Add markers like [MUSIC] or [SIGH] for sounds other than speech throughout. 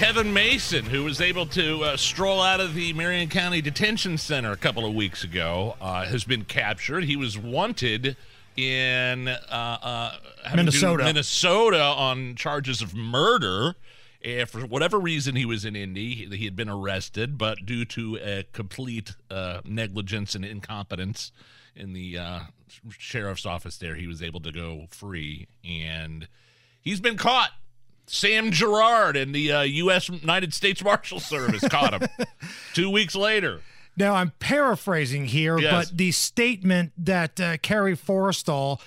Kevin Mason, who was able to uh, stroll out of the Marion County Detention Center a couple of weeks ago, uh, has been captured. He was wanted in uh, uh, having to do Minnesota. Minnesota on charges of murder. And for whatever reason, he was in Indy. He, he had been arrested, but due to a complete uh, negligence and incompetence in the uh, sheriff's office there, he was able to go free. And he's been caught. Sam Gerard and the uh, U.S. United States Marshal Service caught him [LAUGHS] two weeks later. Now I'm paraphrasing here, Yes. but the statement that uh, Kerry Forestal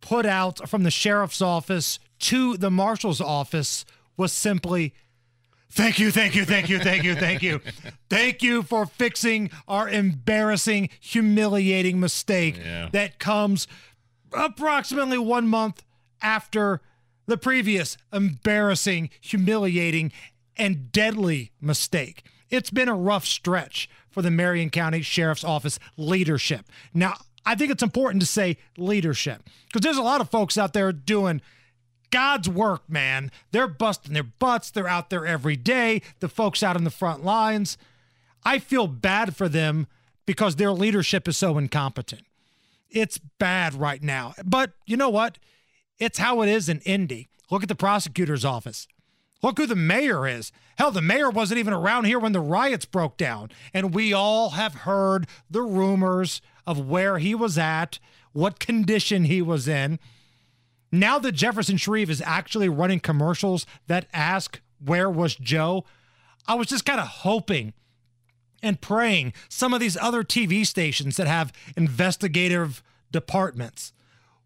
put out from the sheriff's office to the marshal's office was simply Thank you, thank you, thank you, thank you, thank you. [LAUGHS] Thank you for fixing our embarrassing, humiliating mistake Yeah. that comes approximately one month after the previous embarrassing, humiliating, and deadly mistake. It's been a rough stretch for the Marion County Sheriff's Office leadership. Now, I think it's important to say leadership because there's a lot of folks out there doing God's work, man. They're busting their butts. They're out there every day. The folks out in the front lines. I feel bad for them because their leadership is so incompetent. It's bad right now. But you know what? It's how it is in Indy. Look at the prosecutor's office. Look who the mayor is. Hell, the mayor wasn't even around here when the riots broke down. And we all have heard the rumors of where he was at, what condition he was in. Now that Jefferson Shreve is actually running commercials that ask, Where was Joe? I was just kind of hoping and praying some of these other TV stations that have investigative departments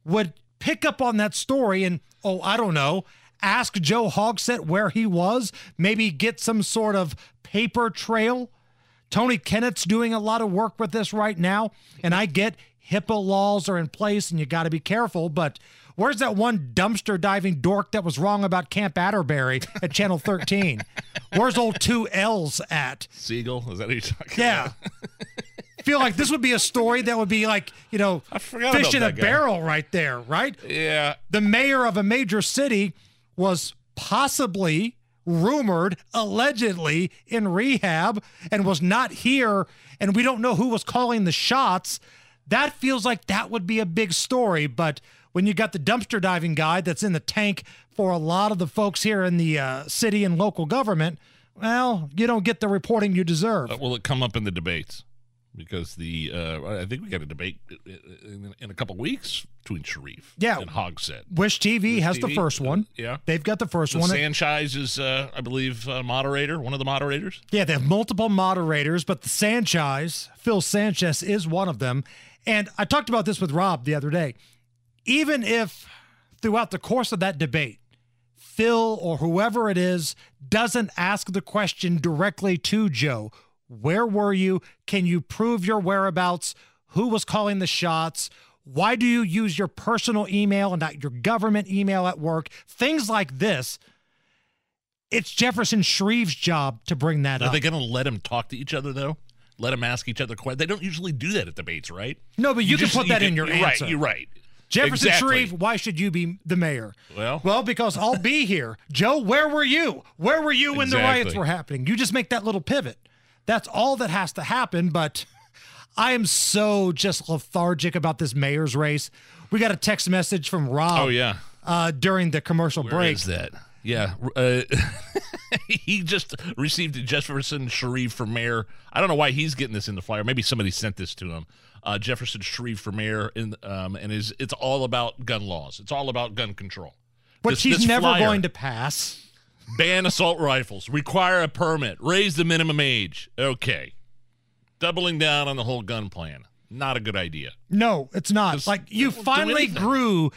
would pick up on that story and, oh, I don't know, ask Joe Hogsett where he was, maybe get some sort of paper trail. Tony Kennett's doing a lot of work with this right now, and I get HIPAA laws are in place and you got to be careful, but where's that one dumpster diving dork that was wrong about Camp Atterbury at Channel 13? Where's old two L's at? Segall, is that who you're talking Yeah. about? [LAUGHS] feel like this would be a story that would be like, you know, fish in a guy. barrel right there, right? Yeah. The mayor of a major city was possibly rumored, allegedly in rehab and was not here, and we don't know who was calling the shots. That feels like that would be a big story, but when you got the dumpster diving guy that's in the tank for a lot of the folks here in the uh, city and local government, well, you don't get the reporting you deserve. Uh, will it come up in the debates? Because the uh, I think we got a debate in, in a couple weeks between Shreve Yeah. and Hogsett. WISH TV has the first one. yeah. They've got the first So one. Sanchez is, uh, I believe, uh, moderator, one of the moderators. Yeah, they have multiple moderators, but the Sanchez, Phil Sanchez, is one of them. And I talked about this with Rob the other day. Even if throughout the course of that debate, Phil or whoever it is doesn't ask the question directly to Joe, where were you? Can you prove your whereabouts? Who was calling the shots? Why do you use your personal email and not your government email at work? Things like this. It's Jefferson Shreve's job to bring that Are up. Are they going to let him talk to each other though? Let them ask each other questions. They don't usually do that at debates, right? No, but you, can just- put that in your you're answer. Right, you're right. Jefferson Exactly. Shreve, why should you be the mayor? Well, Well, because I'll be here. Joe, where were you? Where were you when the riots were happening? You just make that little pivot. That's all that has to happen. But [LAUGHS] I am so just lethargic about this mayor's race. We got a text message from Rob oh yeah. uh, during the commercial Where break. is that? Yeah. Uh, [LAUGHS] he just received Jefferson Shreve for mayor. I don't know why he's getting this in the flyer. Maybe somebody sent this to him. Uh, Jefferson Shreve for mayor, in, um, and is it's all about gun laws. It's all about gun control. Which This- he's this never flyer, going to pass. Ban assault rifles, require a permit, raise the minimum age. Okay, doubling down on the whole gun plan. Not a good idea. No, it's not. Just like you finally grew,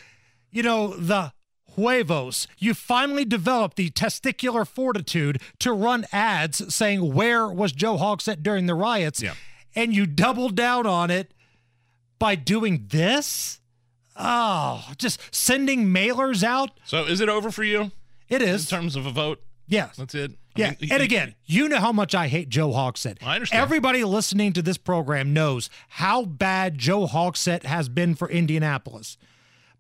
you know, the huevos. You finally developed the testicular fortitude to run ads saying where was Joe Hogsett during the riots, Yeah. and you doubled down on it by doing this? Oh, just sending mailers out? So is it over for you It in terms of a vote? Yes. That's it. I Yeah, mean, he- and again, you know how much I hate Joe Hogsett. I understand. Everybody listening to this program knows how bad Joe Hogsett has been for Indianapolis.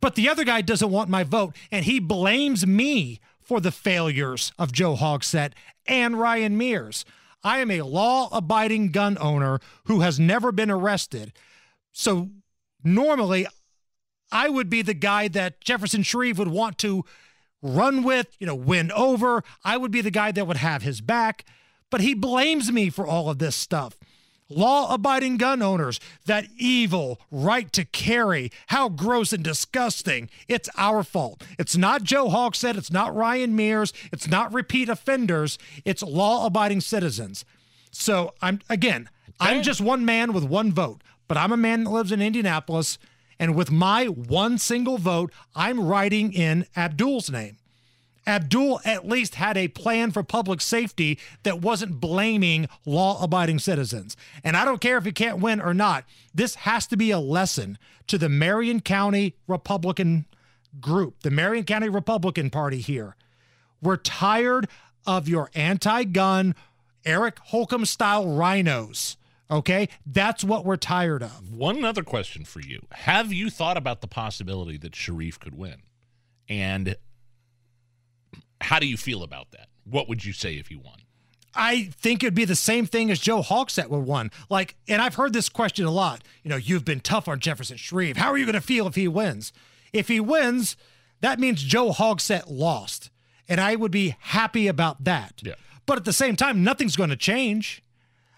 But the other guy doesn't want my vote, and he blames me for the failures of Joe Hogsett and Ryan Mears. I am a law abiding gun owner who has never been arrested. So normally, I would be the guy that Jefferson Shreve would want to run with, you know, win over. I would be the guy that would have his back. But he blames me for all of this stuff. Law abiding gun owners, that evil right to carry, how gross and disgusting. It's our fault. It's not Joe Hogsett. It's not Ryan Mears. It's not repeat offenders. It's law abiding citizens. So I'm, again, I'm just one man with one vote, but I'm a man that lives in Indianapolis. And with my one single vote, I'm writing in Abdul's name. Abdul at least had a plan for public safety that wasn't blaming law abiding citizens. And I don't care if he can't win or not, this has to be a lesson to the Marion County Republican group, the Marion County Republican Party here. We're tired of your anti gun, Eric Holcomb style rhinos. Okay? That's what we're tired of. One other question for you. Have you thought about the possibility that Shreve could win? And how do you feel about that? What would you say if he won? I think it'd be the same thing as Joe Hogsett would won. Like, and I've heard this question a lot. You know, you've been tough on Jefferson Shreve. How are you going to feel if he wins? If he wins, that means Joe Hogsett lost. And I would be happy about that. Yeah. But at the same time, nothing's going to change.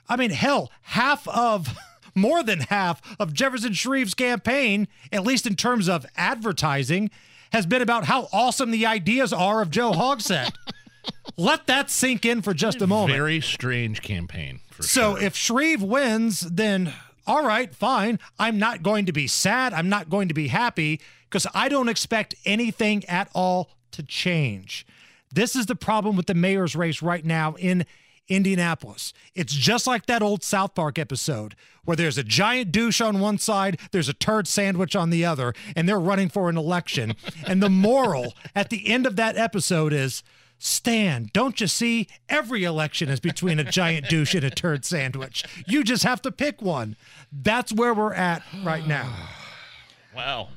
I mean, hell, half of, [LAUGHS] more than half of Jefferson Shreve's campaign, at least in terms of advertising, has been about how awesome the ideas are of Joe Hogsett. [LAUGHS] Let that sink in for just a moment. Very strange campaign. For So sure. if Shreve wins, then all right, fine. I'm not going to be sad. I'm not going to be happy because I don't expect anything at all to change. This is the problem with the mayor's race right now in Indianapolis. It's just like that old South Park episode where there's a giant douche on one side, there's a turd sandwich on the other, and they're running for an election. [LAUGHS] and the moral at the end of that episode is Stan, don't you see? Every election is between a giant douche and a turd sandwich. You just have to pick one. That's where we're at right now. [SIGHS] wow.